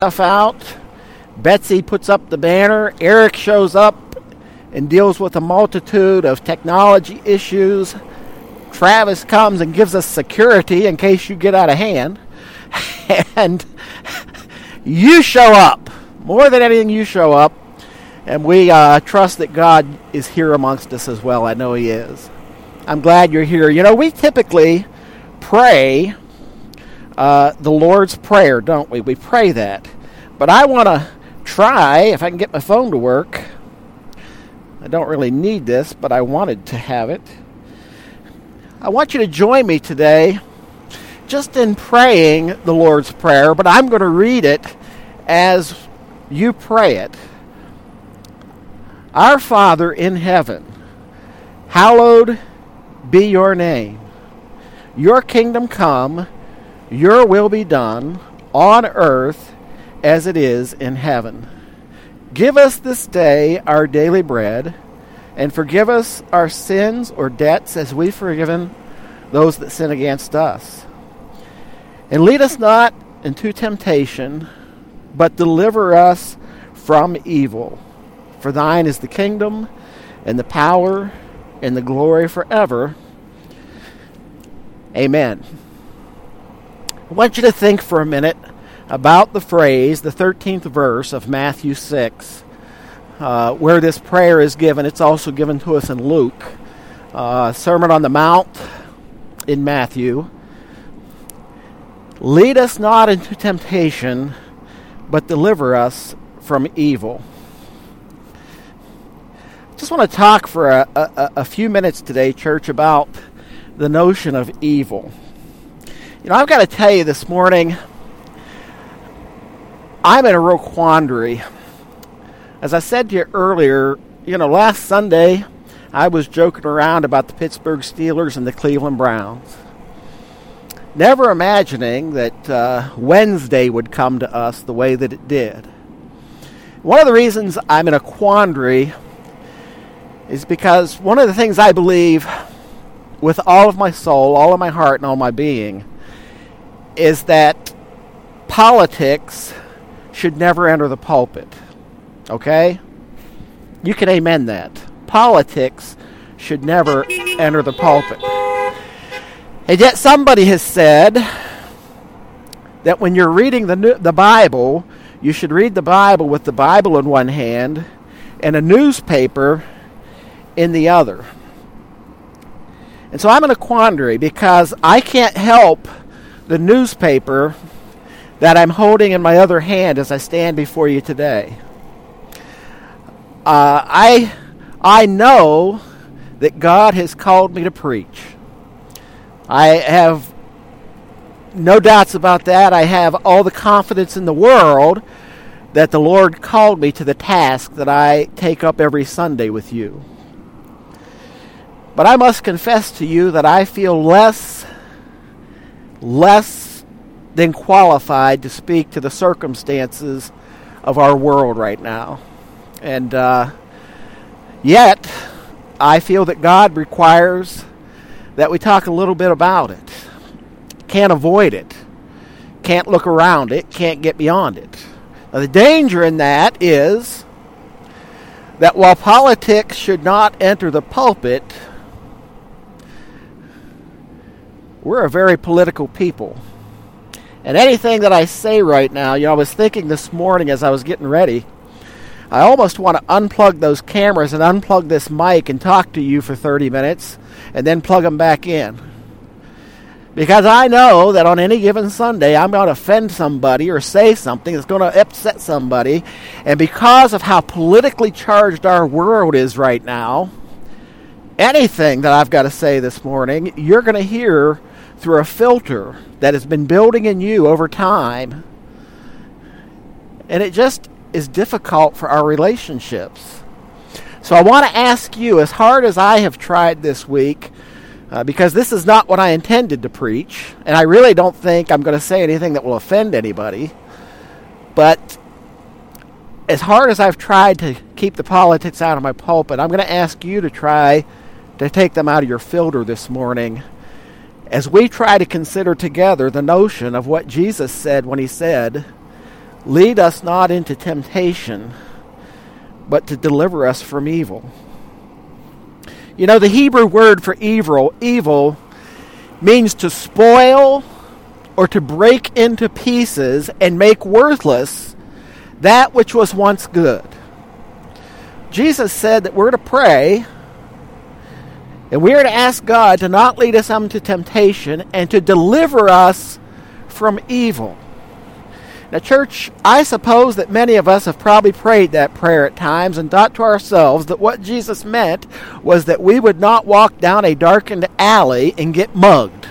stuff out. Betsy puts up the banner. Eric shows up and deals with a multitude of technology issues. Travis comes and gives us security in case you get out of hand. and you show up. More than anything, you show up. And we uh, trust that God is here amongst us as well. I know He is. I'm glad you're here. You know, we typically pray uh, the Lord's Prayer, don't we? We pray that. But I want to try, if I can get my phone to work. I don't really need this, but I wanted to have it. I want you to join me today just in praying the Lord's Prayer, but I'm going to read it as you pray it. Our Father in heaven, hallowed be your name. Your kingdom come your will be done on earth as it is in heaven. Give us this day our daily bread, and forgive us our sins or debts as we've forgiven those that sin against us. And lead us not into temptation, but deliver us from evil. For thine is the kingdom, and the power, and the glory forever. Amen. I want you to think for a minute about the phrase, the 13th verse of Matthew 6, uh, where this prayer is given. It's also given to us in Luke. Uh, Sermon on the Mount in Matthew. Lead us not into temptation, but deliver us from evil. Just want to talk for a, a, a few minutes today, church, about the notion of evil. You know, I've got to tell you this morning, I'm in a real quandary. As I said to you earlier, you know, last Sunday I was joking around about the Pittsburgh Steelers and the Cleveland Browns. Never imagining that uh, Wednesday would come to us the way that it did. One of the reasons I'm in a quandary is because one of the things I believe with all of my soul, all of my heart, and all my being is that politics should never enter the pulpit. Okay? You can amen that. Politics should never enter the pulpit. And yet somebody has said that when you're reading the the Bible, you should read the Bible with the Bible in one hand and a newspaper in the other. And so I'm in a quandary because I can't help the newspaper that I'm holding in my other hand as I stand before you today. Uh, I, I know that God has called me to preach. I have no doubts about that. I have all the confidence in the world that the Lord called me to the task that I take up every Sunday with you. But I must confess to you that I feel less less than qualified to speak to the circumstances of our world right now. And uh, yet, I feel that God requires that we talk a little bit about it. Can't avoid it. Can't look around it. Can't get beyond it. Now, the danger in that is that while politics should not enter the pulpit, we're a very political people. And anything that I say right now, you know, I was thinking this morning as I was getting ready, I almost want to unplug those cameras and unplug this mic and talk to you for 30 minutes and then plug them back in. Because I know that on any given Sunday, I'm going to offend somebody or say something that's going to upset somebody. And because of how politically charged our world is right now, anything that I've got to say this morning, you're going to hear through a filter that has been building in you over time. And it just is difficult for our relationships. So I want to ask you, as hard as I have tried this week, uh, because this is not what I intended to preach, and I really don't think I'm going to say anything that will offend anybody, but as hard as I've tried to keep the politics out of my pulpit, I'm going to ask you to try to take them out of your filter this morning as we try to consider together the notion of what Jesus said when he said, Lead us not into temptation, but to deliver us from evil. You know, the Hebrew word for evil, evil, means to spoil or to break into pieces and make worthless that which was once good. Jesus said that we're to pray and we are to ask God to not lead us into temptation and to deliver us from evil. Now, church, I suppose that many of us have probably prayed that prayer at times and thought to ourselves that what Jesus meant was that we would not walk down a darkened alley and get mugged.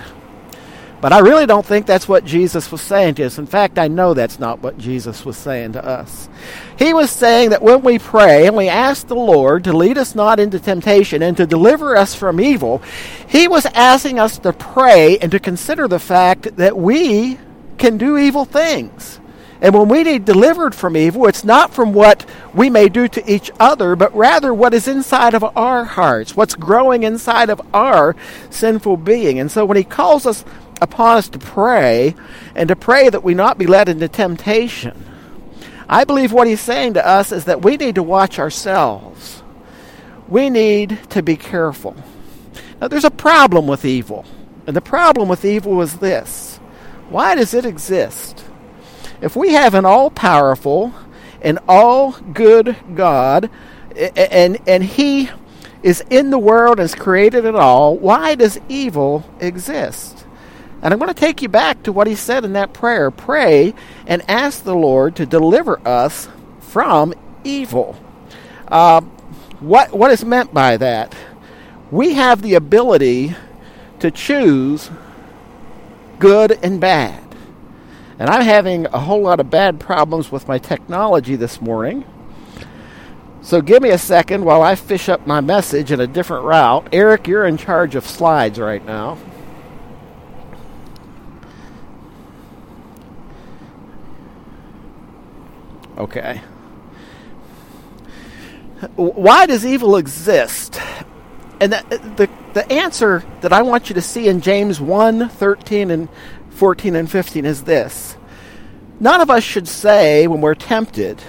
But I really don't think that's what Jesus was saying to us. In fact, I know that's not what Jesus was saying to us. He was saying that when we pray and we ask the Lord to lead us not into temptation and to deliver us from evil, He was asking us to pray and to consider the fact that we can do evil things. And when we need delivered from evil, it's not from what we may do to each other, but rather what is inside of our hearts, what's growing inside of our sinful being. And so when he calls us upon us to pray, and to pray that we not be led into temptation, I believe what he's saying to us is that we need to watch ourselves. We need to be careful. Now, there's a problem with evil. And the problem with evil is this why does it exist? If we have an all powerful and all good God, and, and He is in the world, and has created it all, why does evil exist? And I'm going to take you back to what he said in that prayer. Pray and ask the Lord to deliver us from evil. Uh, what, what is meant by that? We have the ability to choose good and bad. And I'm having a whole lot of bad problems with my technology this morning. So give me a second while I fish up my message in a different route. Eric, you're in charge of slides right now. Okay. Why does evil exist? And the, the, the answer that I want you to see in James 1 13 and 14 and 15 is this None of us should say when we're tempted,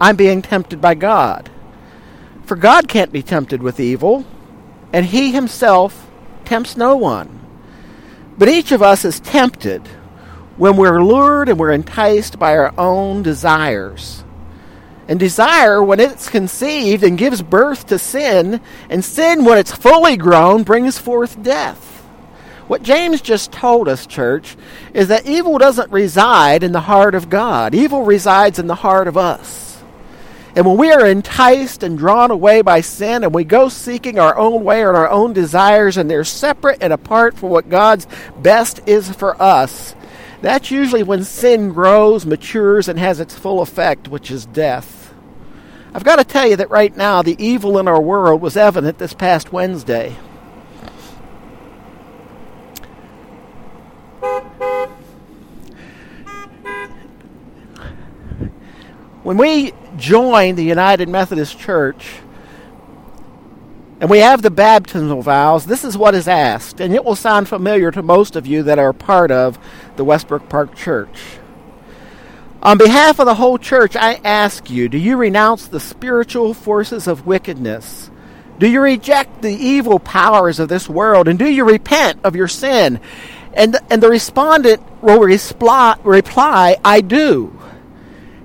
I'm being tempted by God. For God can't be tempted with evil, and He Himself tempts no one. But each of us is tempted when we're lured and we're enticed by our own desires. And desire, when it's conceived and gives birth to sin, and sin, when it's fully grown, brings forth death. What James just told us, church, is that evil doesn't reside in the heart of God. Evil resides in the heart of us. And when we are enticed and drawn away by sin and we go seeking our own way and our own desires and they're separate and apart from what God's best is for us, that's usually when sin grows, matures, and has its full effect, which is death. I've got to tell you that right now the evil in our world was evident this past Wednesday. When we joined the United Methodist Church and we have the baptismal vows, this is what is asked, and it will sound familiar to most of you that are part of the Westbrook Park Church. On behalf of the whole church, I ask you do you renounce the spiritual forces of wickedness? Do you reject the evil powers of this world? And do you repent of your sin? And, and the respondent will reply, reply, I do.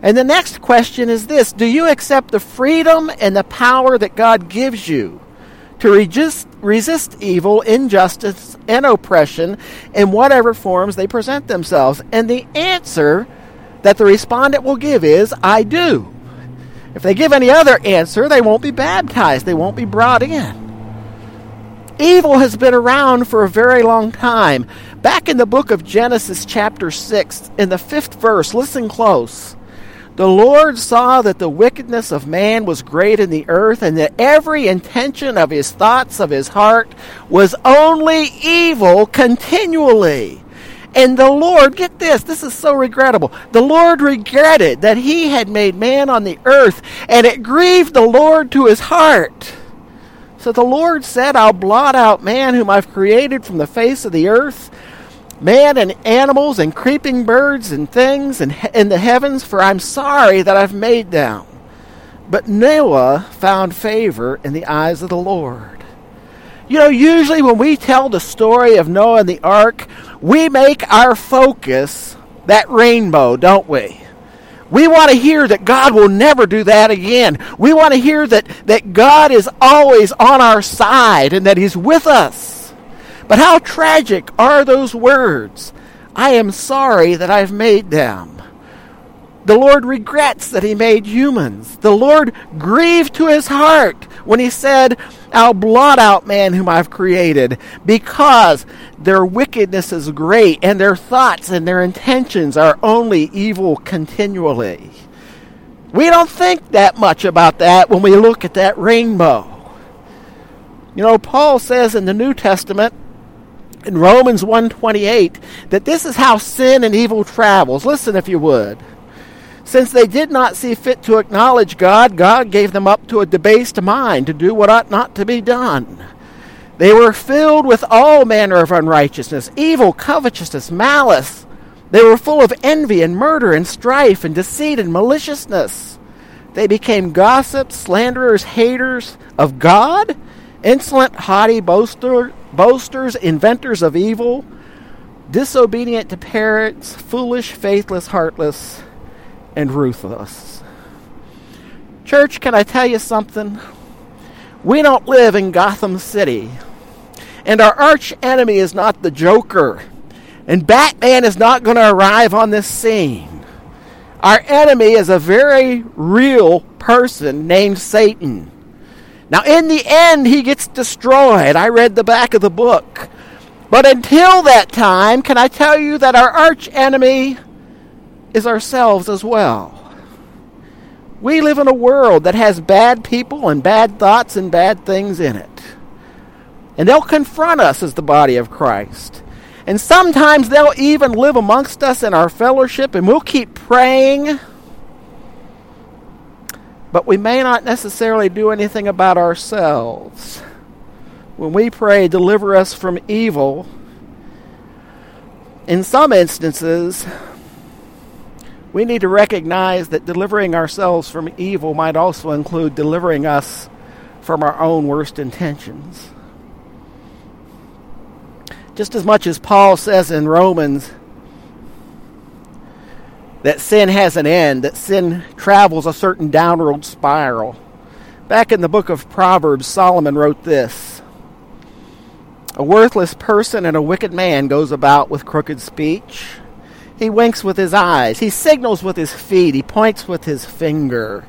And the next question is this Do you accept the freedom and the power that God gives you to resist, resist evil, injustice, and oppression in whatever forms they present themselves? And the answer that the respondent will give is I do. If they give any other answer, they won't be baptized, they won't be brought in. Evil has been around for a very long time. Back in the book of Genesis, chapter 6, in the fifth verse, listen close. The Lord saw that the wickedness of man was great in the earth, and that every intention of his thoughts of his heart was only evil continually. And the Lord, get this, this is so regrettable. The Lord regretted that he had made man on the earth, and it grieved the Lord to his heart. So the Lord said, I'll blot out man whom I've created from the face of the earth man and animals and creeping birds and things in, in the heavens, for I'm sorry that I've made them. But Noah found favor in the eyes of the Lord. You know, usually when we tell the story of Noah and the ark, we make our focus that rainbow, don't we? We want to hear that God will never do that again. We want to hear that, that God is always on our side and that He's with us. But how tragic are those words? I am sorry that I've made them. The Lord regrets that he made humans. The Lord grieved to his heart when he said, I'll blot out man whom I've created because their wickedness is great and their thoughts and their intentions are only evil continually. We don't think that much about that when we look at that rainbow. You know, Paul says in the New Testament, in Romans 128 that this is how sin and evil travels. Listen if you would. Since they did not see fit to acknowledge God, God gave them up to a debased mind to do what ought not to be done. They were filled with all manner of unrighteousness, evil, covetousness, malice. They were full of envy and murder and strife and deceit and maliciousness. They became gossips, slanderers, haters of God, insolent, haughty, boaster, boasters, inventors of evil, disobedient to parents, foolish, faithless, heartless and ruthless. Church, can I tell you something? We don't live in Gotham City. And our arch enemy is not the Joker. And Batman is not going to arrive on this scene. Our enemy is a very real person named Satan. Now, in the end, he gets destroyed. I read the back of the book. But until that time, can I tell you that our arch enemy is ourselves as well. We live in a world that has bad people and bad thoughts and bad things in it. And they'll confront us as the body of Christ. And sometimes they'll even live amongst us in our fellowship, and we'll keep praying. But we may not necessarily do anything about ourselves. When we pray, deliver us from evil, in some instances, we need to recognize that delivering ourselves from evil might also include delivering us from our own worst intentions. Just as much as Paul says in Romans that sin has an end, that sin travels a certain downward spiral. Back in the book of Proverbs, Solomon wrote this A worthless person and a wicked man goes about with crooked speech he winks with his eyes. He signals with his feet. He points with his finger.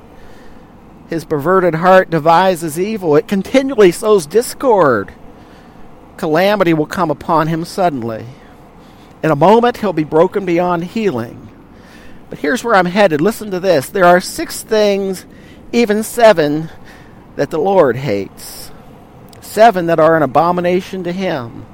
His perverted heart devises evil. It continually sows discord. Calamity will come upon him suddenly. In a moment, he'll be broken beyond healing. But here's where I'm headed. Listen to this. There are six things, even seven, that the Lord hates. Seven that are an abomination to him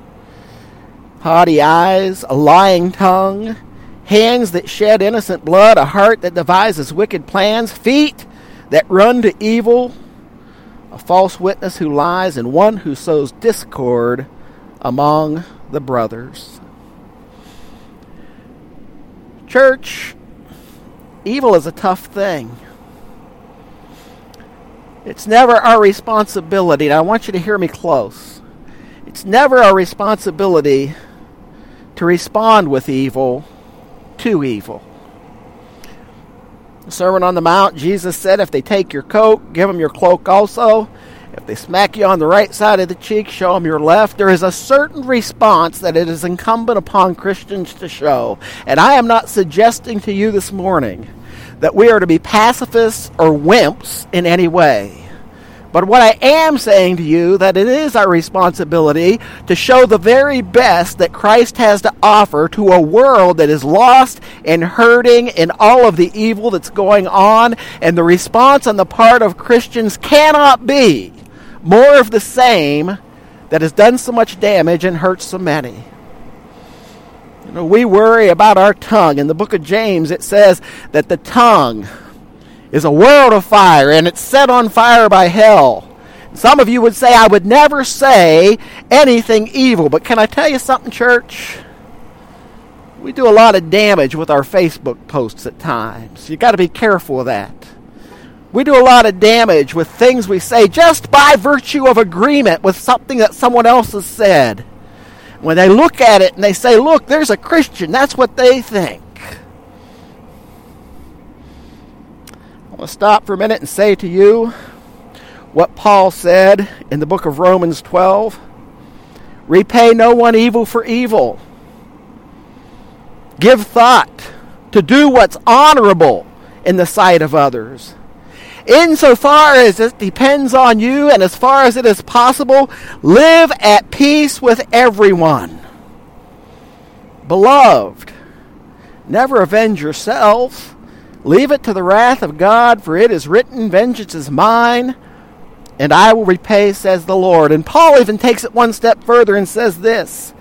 haughty eyes, a lying tongue, hands that shed innocent blood, a heart that devises wicked plans, feet that run to evil, a false witness who lies, and one who sows discord among the brothers. Church, evil is a tough thing. It's never our responsibility, and I want you to hear me close. It's never our responsibility to respond with evil to evil. The Sermon on the Mount, Jesus said, if they take your coat, give them your cloak also. If they smack you on the right side of the cheek, show them your left. There is a certain response that it is incumbent upon Christians to show. And I am not suggesting to you this morning that we are to be pacifists or wimps in any way. But what I am saying to you that it is our responsibility to show the very best that Christ has to offer to a world that is lost and hurting in all of the evil that's going on, and the response on the part of Christians cannot be more of the same that has done so much damage and hurt so many. You know, we worry about our tongue. In the book of James, it says that the tongue is a world of fire and it's set on fire by hell. Some of you would say, I would never say anything evil. But can I tell you something, church? We do a lot of damage with our Facebook posts at times. You've got to be careful of that. We do a lot of damage with things we say just by virtue of agreement with something that someone else has said. When they look at it and they say, Look, there's a Christian, that's what they think. I want to stop for a minute and say to you what Paul said in the book of Romans 12 Repay no one evil for evil. Give thought to do what's honorable in the sight of others. Insofar as it depends on you and as far as it is possible, live at peace with everyone. Beloved, never avenge yourselves. Leave it to the wrath of God, for it is written, Vengeance is mine, and I will repay, says the Lord. And Paul even takes it one step further and says this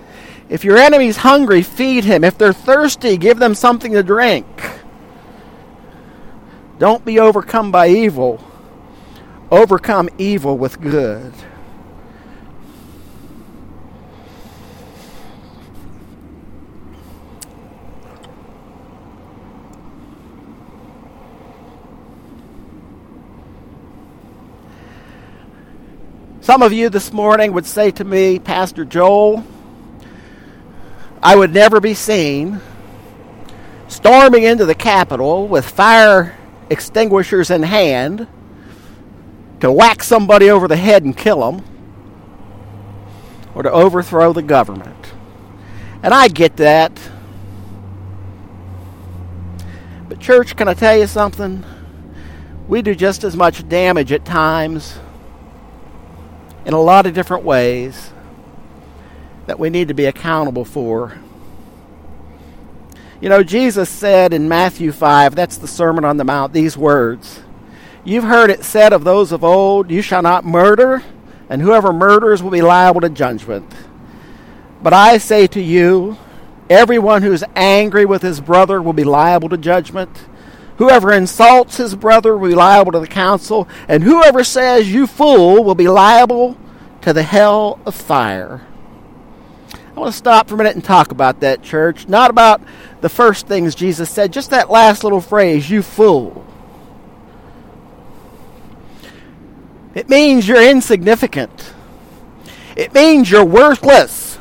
If your enemy's hungry, feed him. If they're thirsty, give them something to drink. Don't be overcome by evil, overcome evil with good. Some of you this morning would say to me, Pastor Joel, I would never be seen storming into the Capitol with fire extinguishers in hand to whack somebody over the head and kill them or to overthrow the government. And I get that. But, church, can I tell you something? We do just as much damage at times in a lot of different ways that we need to be accountable for. You know, Jesus said in Matthew 5, that's the Sermon on the Mount, these words You've heard it said of those of old, You shall not murder, and whoever murders will be liable to judgment. But I say to you, everyone who is angry with his brother will be liable to judgment. Whoever insults his brother will be liable to the council, and whoever says, You fool, will be liable to the hell of fire. I want to stop for a minute and talk about that, church. Not about the first things Jesus said, just that last little phrase, you fool. It means you're insignificant. It means you're worthless.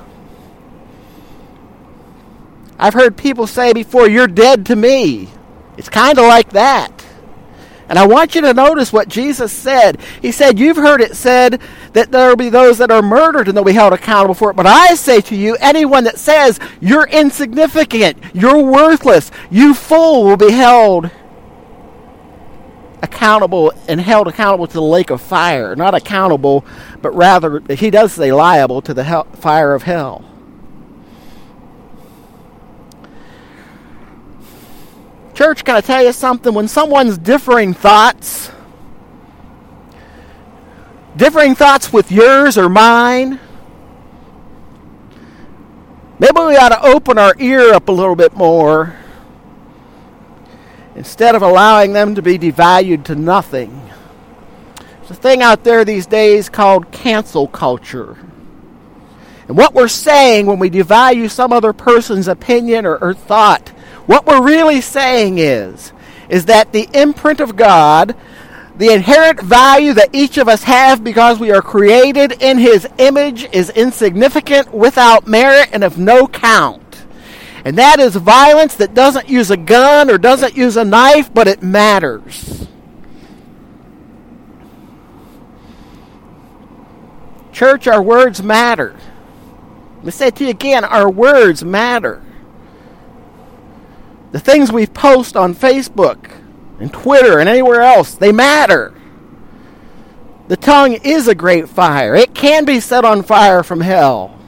I've heard people say before, you're dead to me. It's kind of like that. And I want you to notice what Jesus said. He said, You've heard it said that there will be those that are murdered and they'll be held accountable for it. But I say to you, anyone that says you're insignificant, you're worthless, you fool will be held accountable and held accountable to the lake of fire. Not accountable, but rather, he does say liable to the hell, fire of hell. Church, can I tell you something? When someone's differing thoughts, differing thoughts with yours or mine, maybe we ought to open our ear up a little bit more instead of allowing them to be devalued to nothing. There's a thing out there these days called cancel culture. And what we're saying when we devalue some other person's opinion or, or thought what we're really saying is, is that the imprint of God, the inherent value that each of us have because we are created in His image, is insignificant, without merit, and of no count. And that is violence that doesn't use a gun or doesn't use a knife, but it matters. Church, our words matter. Let me say it to you again our words matter. The things we post on Facebook and Twitter and anywhere else, they matter. The tongue is a great fire. It can be set on fire from hell.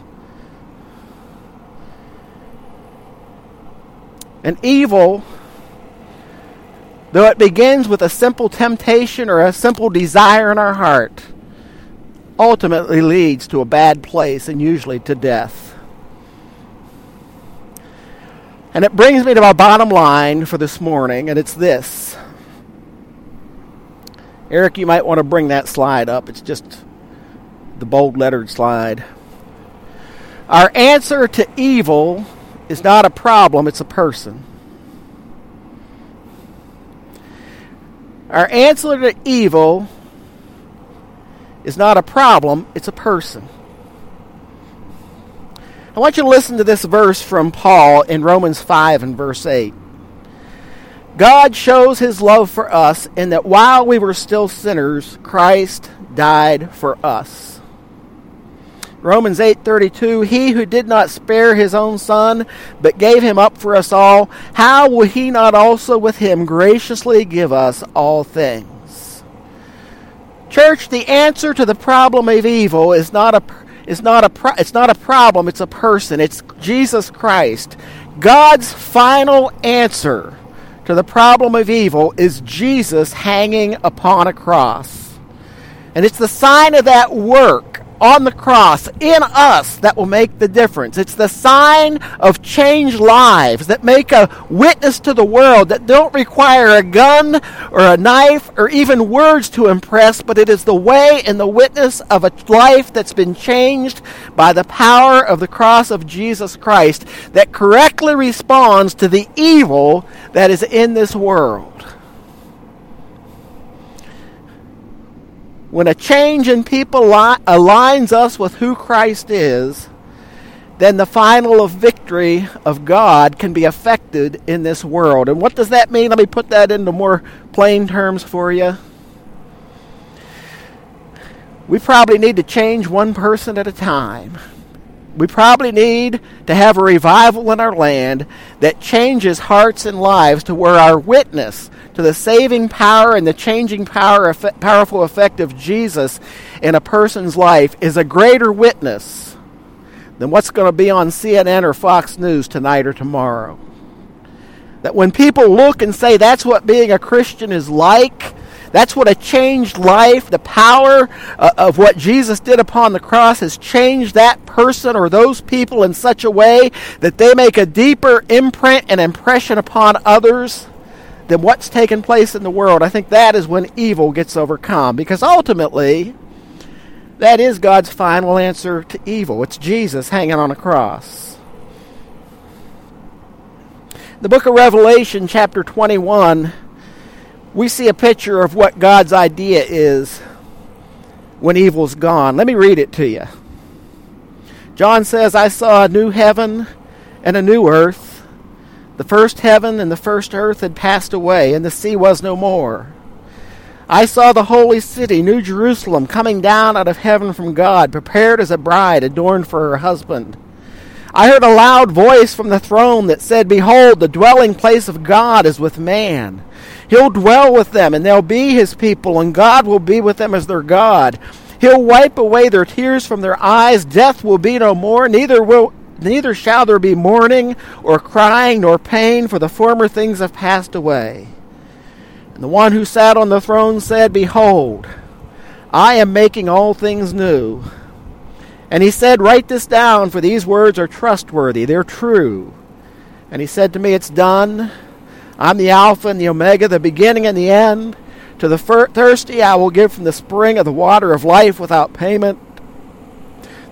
And evil, though it begins with a simple temptation or a simple desire in our heart, ultimately leads to a bad place and usually to death. And it brings me to my bottom line for this morning, and it's this. Eric, you might want to bring that slide up. It's just the bold lettered slide. Our answer to evil is not a problem, it's a person. Our answer to evil is not a problem, it's a person. I want you to listen to this verse from Paul in Romans 5 and verse 8. God shows his love for us in that while we were still sinners, Christ died for us. Romans 8:32 He who did not spare his own son but gave him up for us all how will he not also with him graciously give us all things Church the answer to the problem of evil is not a is not a pro- it's not a problem it's a person it's Jesus Christ God's final answer to the problem of evil is Jesus hanging upon a cross. And it's the sign of that work on the cross in us that will make the difference. It's the sign of changed lives that make a witness to the world that don't require a gun or a knife or even words to impress, but it is the way and the witness of a life that's been changed by the power of the cross of Jesus Christ that correctly responds to the evil that is in this world. When a change in people li- aligns us with who Christ is, then the final of victory of God can be affected in this world. And what does that mean? Let me put that into more plain terms for you. We probably need to change one person at a time. We probably need to have a revival in our land that changes hearts and lives to where our witness to the saving power and the changing power, powerful effect of Jesus in a person's life is a greater witness than what's going to be on CNN or Fox News tonight or tomorrow. That when people look and say that's what being a Christian is like, that's what a changed life, the power uh, of what Jesus did upon the cross has changed that person or those people in such a way that they make a deeper imprint and impression upon others than what's taken place in the world, I think that is when evil gets overcome. Because ultimately, that is God's final answer to evil. It's Jesus hanging on a cross. The book of Revelation, chapter 21, we see a picture of what God's idea is when evil's gone. Let me read it to you. John says, I saw a new heaven and a new earth the first heaven and the first earth had passed away, and the sea was no more. I saw the holy city, New Jerusalem, coming down out of heaven from God, prepared as a bride adorned for her husband. I heard a loud voice from the throne that said, Behold, the dwelling place of God is with man. He'll dwell with them, and they'll be his people, and God will be with them as their God. He'll wipe away their tears from their eyes. Death will be no more, neither will Neither shall there be mourning, or crying, nor pain, for the former things have passed away. And the one who sat on the throne said, Behold, I am making all things new. And he said, Write this down, for these words are trustworthy, they're true. And he said to me, It's done. I'm the Alpha and the Omega, the beginning and the end. To the thirsty I will give from the spring of the water of life without payment.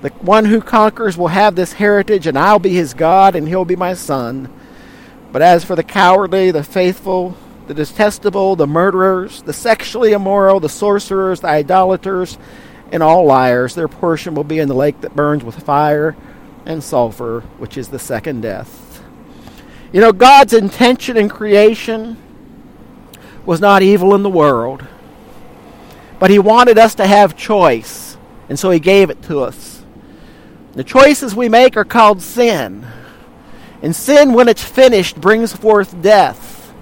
The one who conquers will have this heritage, and I'll be his God, and he'll be my son. But as for the cowardly, the faithful, the detestable, the murderers, the sexually immoral, the sorcerers, the idolaters, and all liars, their portion will be in the lake that burns with fire and sulfur, which is the second death. You know, God's intention in creation was not evil in the world, but He wanted us to have choice, and so He gave it to us. The choices we make are called sin. And sin, when it's finished, brings forth death.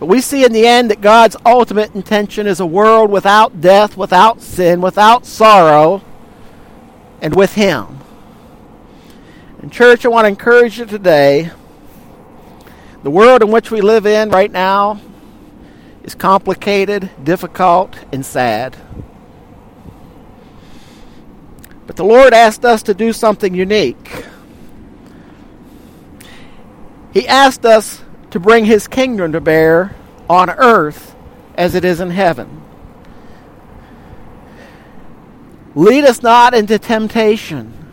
But we see in the end that God's ultimate intention is a world without death, without sin, without sorrow, and with Him. And, church, I want to encourage you today the world in which we live in right now is complicated, difficult, and sad. But the Lord asked us to do something unique. He asked us to bring His kingdom to bear on earth as it is in heaven. Lead us not into temptation,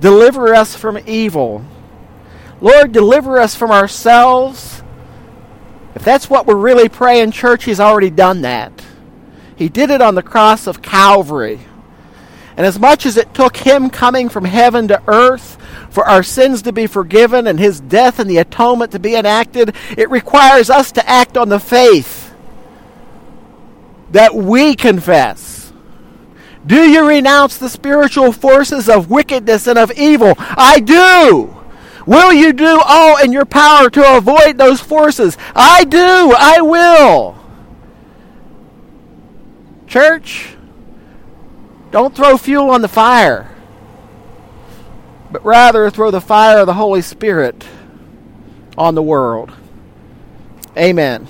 Deliver us from evil. Lord, deliver us from ourselves. If that's what we're really praying, church, He's already done that. He did it on the cross of Calvary. And as much as it took Him coming from heaven to earth for our sins to be forgiven and His death and the atonement to be enacted, it requires us to act on the faith that we confess. Do you renounce the spiritual forces of wickedness and of evil? I do. Will you do all in your power to avoid those forces? I do. I will. Church, don't throw fuel on the fire, but rather throw the fire of the Holy Spirit on the world. Amen.